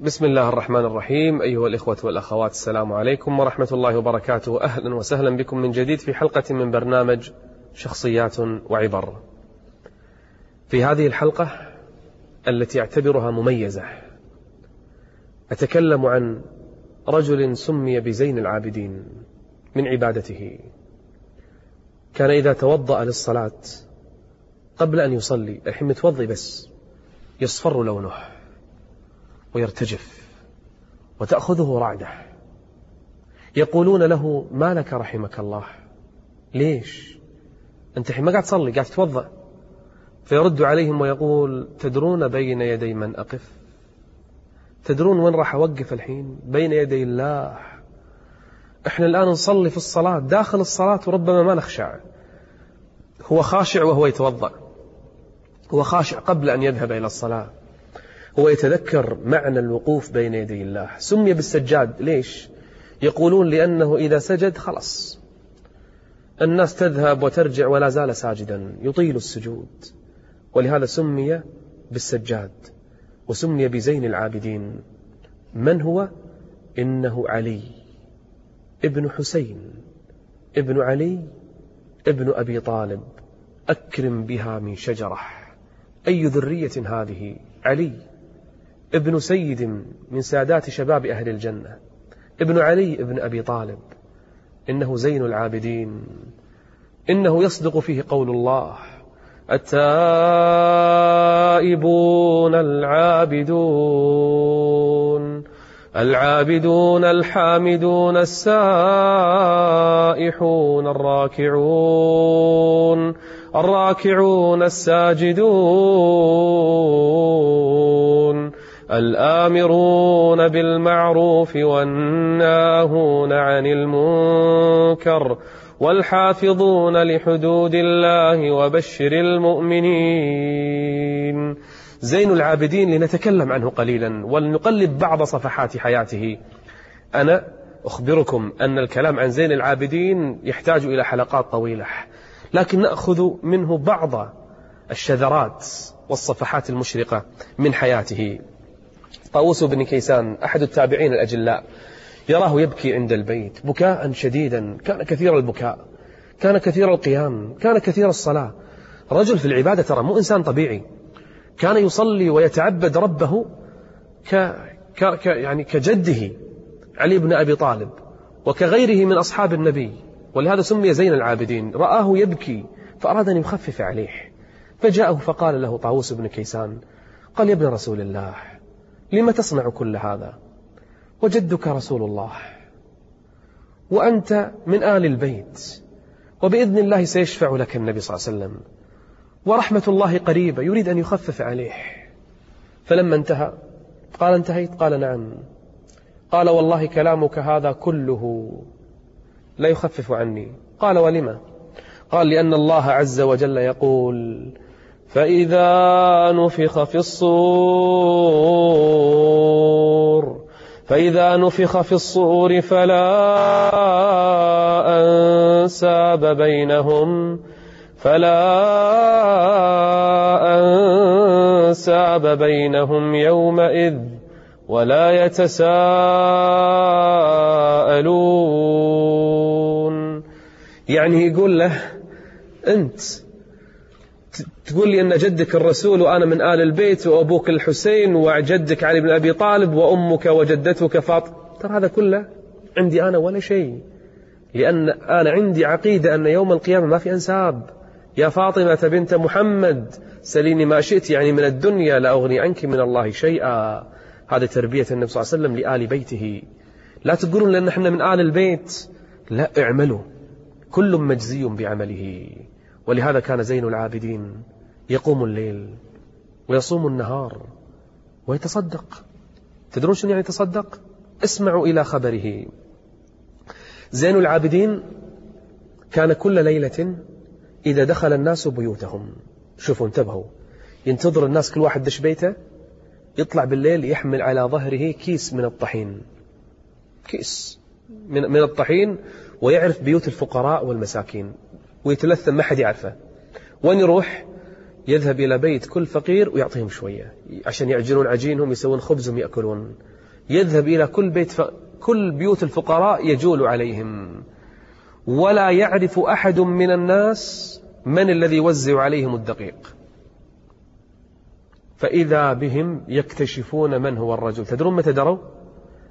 بسم الله الرحمن الرحيم أيها الإخوة والأخوات السلام عليكم ورحمة الله وبركاته أهلا وسهلا بكم من جديد في حلقة من برنامج شخصيات وعبر في هذه الحلقة التي أعتبرها مميزة أتكلم عن رجل سمي بزين العابدين من عبادته كان إذا توضأ للصلاة قبل أن يصلي الحين متوضي بس يصفر لونه ويرتجف وتأخذه رعدة. يقولون له ما لك رحمك الله؟ ليش؟ أنت الحين ما قاعد تصلي قاعد تتوضأ. فيرد عليهم ويقول تدرون بين يدي من أقف؟ تدرون وين راح أوقف الحين؟ بين يدي الله. إحنا الآن نصلي في الصلاة داخل الصلاة وربما ما نخشع. هو خاشع وهو يتوضأ هو خاشع قبل أن يذهب إلى الصلاة. هو يتذكر معنى الوقوف بين يدي الله. سمي بالسجاد. ليش؟ يقولون لأنه إذا سجد خلص الناس تذهب وترجع ولا زال ساجدا. يطيل السجود. ولهذا سمي بالسجاد. وسمي بزين العابدين. من هو؟ إنه علي. ابن حسين. ابن علي ابن أبي طالب. أكرم بها من شجرة. أي ذرية هذه؟ علي. ابن سيد من سادات شباب أهل الجنة ابن علي ابن أبي طالب إنه زين العابدين إنه يصدق فيه قول الله التائبون العابدون العابدون الحامدون السائحون الراكعون الراكعون الساجدون. الآمرون بالمعروف والناهون عن المنكر والحافظون لحدود الله وبشر المؤمنين. زين العابدين لنتكلم عنه قليلا ولنقلب بعض صفحات حياته. أنا أخبركم أن الكلام عن زين العابدين يحتاج إلى حلقات طويلة لكن نأخذ منه بعض الشذرات والصفحات المشرقة من حياته. طاووس بن كيسان أحد التابعين الأجلاء. يراه يبكي عند البيت بكاء شديدا. كان كثير البكاء كان كثير القيام كان كثير الصلاة. رجل في العبادة ترى مو إنسان طبيعي. كان يصلي ويتعبد ربه ك... ك... ك... يعني كجده علي بن أبي طالب وكغيره من أصحاب النبي. ولهذا سمي زين العابدين. رآه يبكي فأراد أن يخفف عليه. فجاءه فقال له طاووس بن كيسان قال يا ابن رسول الله لم تصنع كل هذا؟ وجدك رسول الله. وأنت من آل البيت. وبإذن الله سيشفع لك النبي صلى الله عليه وسلم. ورحمة الله قريبة يريد أن يخفف عليه. فلما انتهى قال انتهيت؟ قال نعم. قال والله كلامك هذا كله لا يخفف عني. قال ولما؟ قال لأن الله عز وجل يقول فإذا نفخ في الصور فإذا نفخ في الصور فلا أنساب بينهم فلا أنساب بينهم يومئذ ولا يتساءلون. يعني يقول له أنت تقول لي أن جدك الرسول وأنا من آل البيت وأبوك الحسين وجدك علي بن أبي طالب وأمك وجدتك فاطمة. ترى هذا كله عندي أنا ولا شيء. لأن أنا عندي عقيدة أن يوم القيامة ما في أنساب. يا فاطمة بنت محمد سليني ما شئت يعني من الدنيا لا أغني عنك من الله شيئا. هذه تربية النبي صلى الله عليه وسلم لآل بيته. لا تقولون لأن إحنا من آل البيت. لا اعملوا. كل مجزي بعمله. ولهذا كان زين العابدين يقوم الليل ويصوم النهار ويتصدق. تدرون شنو يعني يتصدق اسمعوا إلى خبره. زين العابدين كان كل ليلة إذا دخل الناس بيوتهم. شوفوا انتبهوا. ينتظر الناس كل واحد دش بيته يطلع بالليل يحمل على ظهره كيس من الطحين. كيس من, من الطحين ويعرف بيوت الفقراء والمساكين. ويتلثم ما حد يعرفه. وين يروح؟ يذهب إلى بيت كل فقير ويعطيهم شوية عشان يعجنون عجينهم يسوون خبزهم يأكلون. يذهب إلى كل بيت ف... كل بيوت الفقراء يجول عليهم. ولا يعرف أحد من الناس من الذي يوزع عليهم الدقيق. فإذا بهم يكتشفون من هو الرجل. تدرون متى دروا؟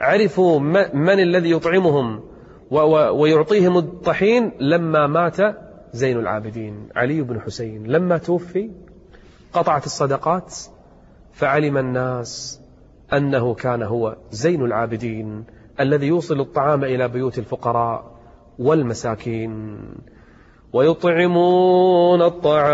عرفوا من الذي يطعمهم ويعطيهم الطحين لما مات زين العابدين. علي بن حسين. لما توفي قطعت الصدقات فعلم الناس أنه كان هو زين العابدين الذي يوصل الطعام إلى بيوت الفقراء والمساكين. ويطعمون الطعام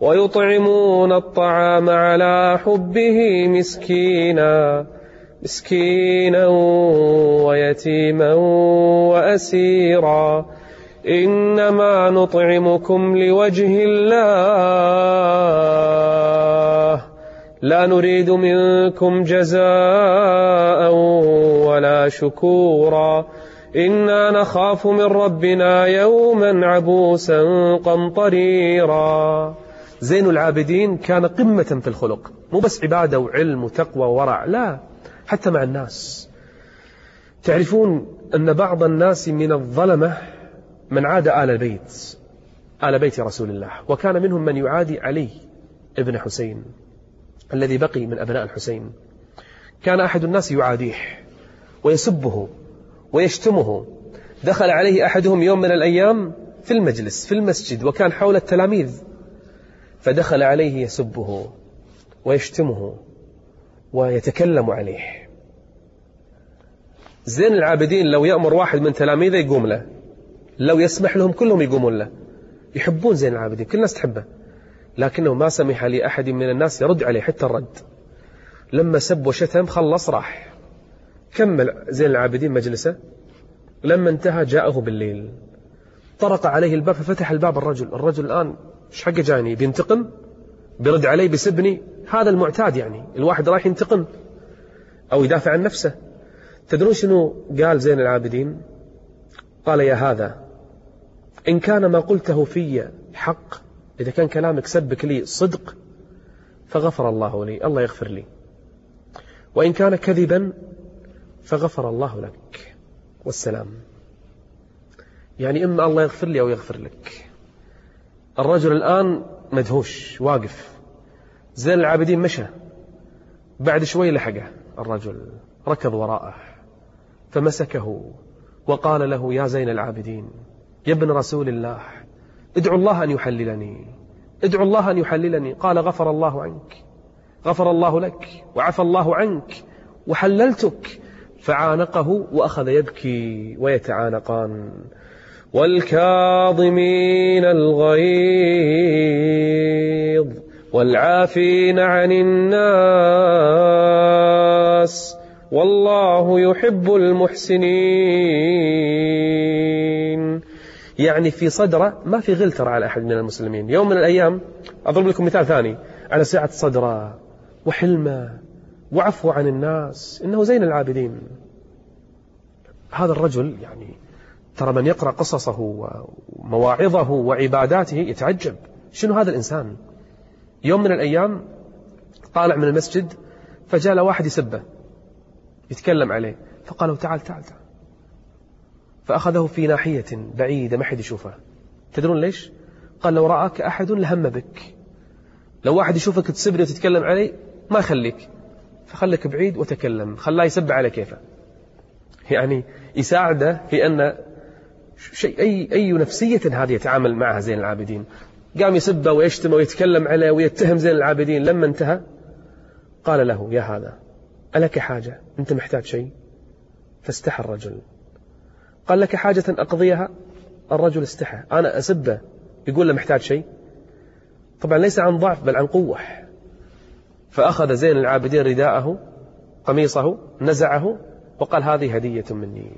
ويطعمون الطعام على حبه مسكينا. مسكينا ويتيما وأسيرا. إنما نطعمكم لوجه الله. لا نريد منكم جزاء ولا شكورا. إنا نخاف من ربنا يوما عبوسا قمطريرا. زين العابدين كان قمة في الخلق. مو بس عبادة وعلم وتقوى وورع لا. حتى مع الناس. تعرفون أن بعض الناس من الظلمة من عاد آل البيت آل بيت رسول الله وكان منهم من يعادي علي ابن حسين الذي بقي من أبناء الحسين. كان أحد الناس يعاديه ويسبه ويشتمه. دخل عليه أحدهم يوم من الأيام في المجلس في المسجد وكان حول التلاميذ. فدخل عليه يسبه ويشتمه. ويتكلم عليه. زين العابدين لو يأمر واحد من تلاميذه يقوم له. لو يسمح لهم كلهم يقومون له. يحبون زين العابدين كل الناس تحبه. لكنه ما سمح لأحد من الناس يرد عليه حتى الرد. لما سب وشتم خلص راح. كمل زين العابدين مجلسه. لما انتهى جاءه بالليل. طرق عليه الباب ففتح الباب الرجل. الرجل الآن إيش حقه جاني؟ بينتقم؟ بيرد علي بيسبني هذا المعتاد يعني الواحد راح ينتقم أو يدافع عن نفسه. تدرون شنو قال زين العابدين؟ قال يا هذا إن كان ما قلته في حق إذا كان كلامك سبك لي صدق فغفر الله لي الله يغفر لي. وإن كان كذبا فغفر الله لك. والسلام. يعني إما الله يغفر لي أو يغفر لك. الرجل الآن مدهوش واقف. زين العابدين مشى. بعد شوي لحقه. الرجل ركض وراءه فمسكه وقال له يا زين العابدين يا ابن رسول الله ادعو الله أن يحللني ادعو الله أن يحللني. قال غفر الله عنك غفر الله لك وعفى الله عنك وحللتك. فعانقه وأخذ يبكي ويتعانقان. والكاظمين الغيظ والعافين عن الناس والله يحب المحسنين. يعني في صدرة ما في غل ترى على أحد من المسلمين. يوم من الأيام أضرب لكم مثال ثاني على سعة صدرة وحلمة وعفو عن الناس. إنه زين العابدين. هذا الرجل يعني ترى من يقرأ قصصه ومواعظه وعباداته يتعجب. شنو هذا الإنسان؟ يوم من الأيام طالع من المسجد فجاء له واحد يسبه يتكلم عليه فقال له تعال تعال تعال. فأخذه في ناحية بعيدة ما حد يشوفه تدرون ليش؟ قال لو رآك أحد لهم بك. لو واحد يشوفك تسبني وتتكلم علي ما يخليك. فخلك بعيد وتكلم خلاه يسب على كيفه. يعني يساعده في أن شيء أي, أي نفسية هذه يتعامل معها زين العابدين؟ قام يسبه ويشتمه ويتكلم عليه ويتهم زين العابدين لما انتهى قال له يا هذا ألك حاجة؟ أنت محتاج شيء؟ فاستحى الرجل. قال لك حاجة أقضيها؟ الرجل استحى. أنا أسبه يقول له محتاج شيء؟ طبعا ليس عن ضعف بل عن قوة. فأخذ زين العابدين رداءه قميصه نزعه وقال هذه هدية مني.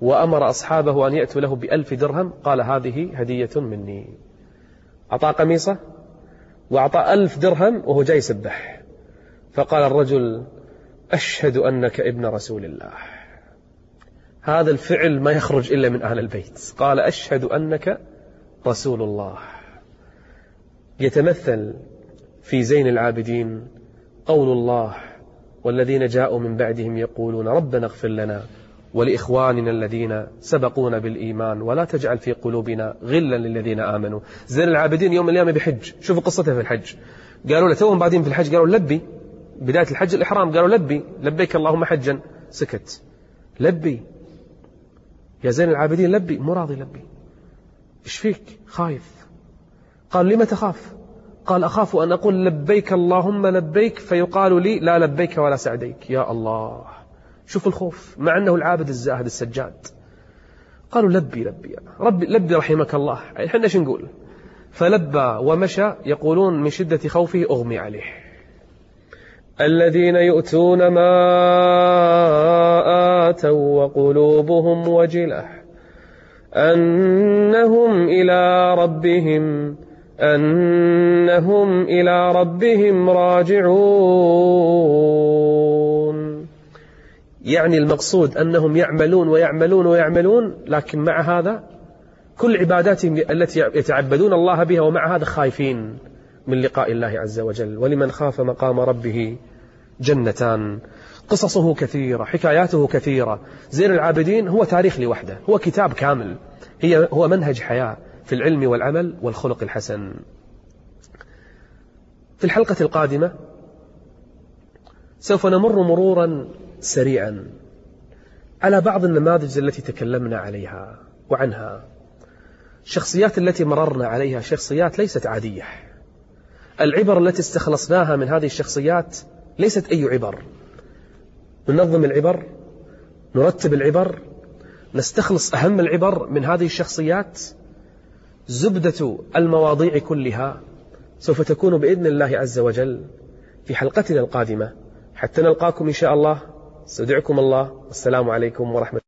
وأمر أصحابه أن يأتوا له بألف درهم قال هذه هدية مني. أعطى قميصه وأعطى ألف درهم وهو جاي يسبح فقال الرجل أشهد أنك ابن رسول الله. هذا الفعل ما يخرج إلا من أهل البيت. قال أشهد أنك رسول الله. يتمثل في زين العابدين قول الله والذين جاءوا من بعدهم يقولون ربنا اغفر لنا ولإخواننا الذين سبقونا بالإيمان ولا تجعل في قلوبنا غلا للذين آمنوا. زين العابدين يوم القيامة بحج. شوفوا قصته في الحج. قالوا له توهم بعدين في الحج قالوا لبي. بداية الحج الإحرام قالوا لبي. لبيك اللهم حجا. سكت. لبي. يا زين العابدين لبي. مو راضي لبي. إيش فيك؟ خايف. قال لم تخاف قال أخاف أن أقول لبيك اللهم لبيك فيقال لي لا لبيك ولا سعديك. يا الله. شوف الخوف مع أنه العابد الزاهد السجاد. قالوا لبي لبي ربي لبي رحمك الله. إحنا إيش نقول؟ فلبى ومشى يقولون من شدة خوفه أغمي عليه. الذين يؤتون ما آتوا وقلوبهم وجلة. أنهم إلى ربهم أنهم إلى ربهم راجعون. يعني المقصود أنهم يعملون ويعملون ويعملون لكن مع هذا كل عباداتهم التي يتعبدون الله بها ومع هذا خايفين من لقاء الله عز وجل. ولمن خاف مقام ربه جنتان. قصصه كثيرة حكاياته كثيرة. زين العابدين هو تاريخ لوحده هو كتاب كامل. هي هو منهج حياة في العلم والعمل والخلق الحسن. في الحلقة القادمة سوف نمر مرورا سريعا على بعض النماذج التي تكلمنا عليها وعنها. الشخصيات التي مررنا عليها شخصيات ليست عادية. العبر التي استخلصناها من هذه الشخصيات ليست أي عبر. ننظم العبر نرتب العبر نستخلص أهم العبر من هذه الشخصيات. زبدة المواضيع كلها سوف تكون بإذن الله عز وجل في حلقتنا القادمة. حتى نلقاكم إن شاء الله. استودعكم الله. والسلام عليكم ورحمة